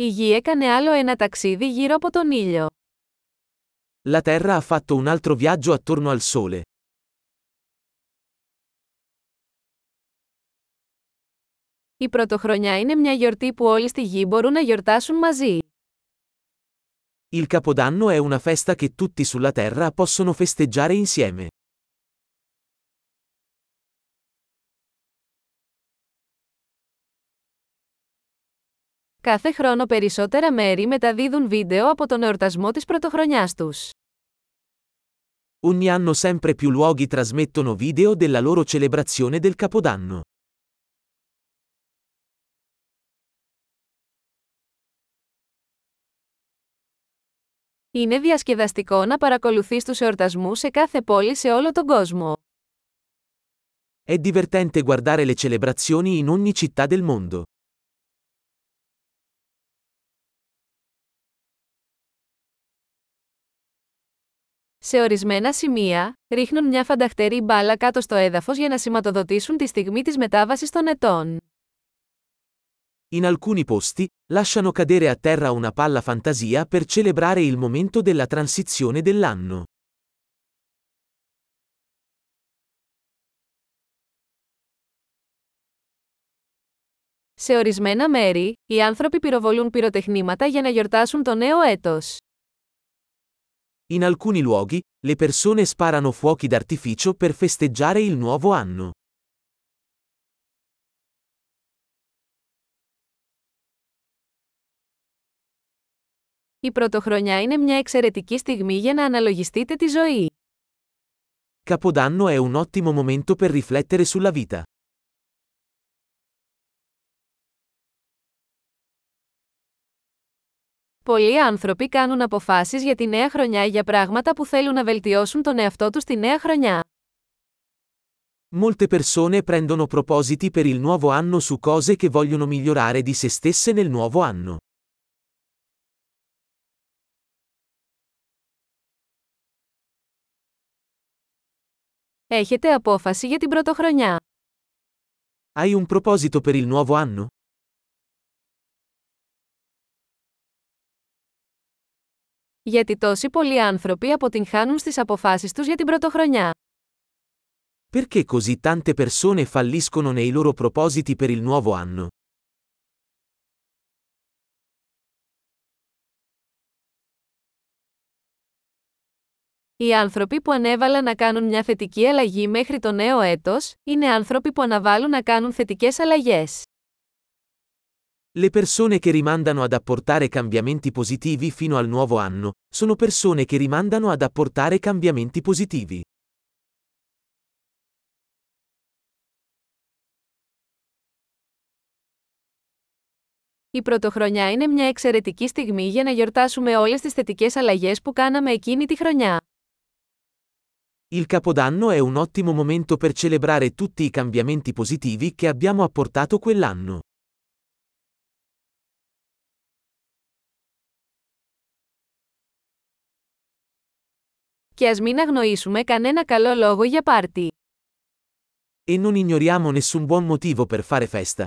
Η Γη έκανε άλλο ένα ταξίδι γύρω από τον ήλιο. La Terra ha fatto un altro viaggio attorno al Sole. Η Πρωτοχρονιά είναι μια γιορτή που όλοι στη Γη μπορούν να γιορτάσουν μαζί. Il Capodanno è una festa che tutti sulla Terra possono festeggiare insieme. Κάθε χρόνο περισσότερα μέρη μεταδίδουν βίντεο από τον εορτασμό της πρωτοχρονιάς τους. Ogni anno sempre più luoghi trasmettono video della loro celebrazione del Capodanno. Είναι διασκεδαστικό να παρακολουθείς τους εορτασμούς σε κάθε πόλη σε όλο τον κόσμο. È divertente guardare le celebrazioni in ogni città del mondo. Σε ορισμένα σημεία, ρίχνουν μια φανταχτερή μπάλα κάτω στο έδαφος για να σηματοδοτήσουν τη στιγμή της μετάβασης των ετών. In alcuni posti, lasciano cadere a terra una palla fantasia per celebrare il momento della transizione dell'anno. Σε ορισμένα μέρη, οι άνθρωποι πυροβολούν πυροτεχνήματα για να γιορτάσουν το νέο έτος. In alcuni luoghi, le persone sparano fuochi d'artificio per festeggiare il nuovo anno. Η πρωτοχρονιά είναι μια εξαιρετική στιγμή για να αναλογιστείτε τη ζωή. Capodanno è un ottimo momento per riflettere sulla vita. Πολλοί άνθρωποι κάνουν αποφάσεις για τη νέα χρονιά για πράγματα που θέλουν να βελτιώσουν τον εαυτό τους τη νέα χρονιά. Molte persone prendono propositi per il nuovo anno su cose che vogliono migliorare di se stesse nel nuovo anno. Έχετε απόφαση για την πρωτοχρονιά. Hai un proposito per il nuovo anno? Γιατί τόσοι πολλοί άνθρωποι αποτυγχάνουν στις αποφάσεις τους για την πρωτοχρονιά. Perché così tante persone falliscono nei loro propositi per il nuovo anno? Οι άνθρωποι που ανέβαλαν να κάνουν μια θετική αλλαγή μέχρι το νέο έτος, είναι άνθρωποι που αναβάλουν να κάνουν θετικές αλλαγές. Le persone che rimandano ad apportare cambiamenti positivi fino al nuovo anno, sono persone che rimandano ad apportare cambiamenti positivi. Η πρωτοχρονιά είναι μια εξαιρετική στιγμή για να γιορτάσουμε όλες τις θετικές αλλαγές που κάναμε εκείνη τη χρονιά. Il Capodanno è un ottimo momento per celebrare tutti i cambiamenti positivi che abbiamo apportato quell'anno. Και ας μην αγνοήσουμε κανένα καλό λόγο για πάρτι. E non ignoriamo nessun buon motivo per fare festa.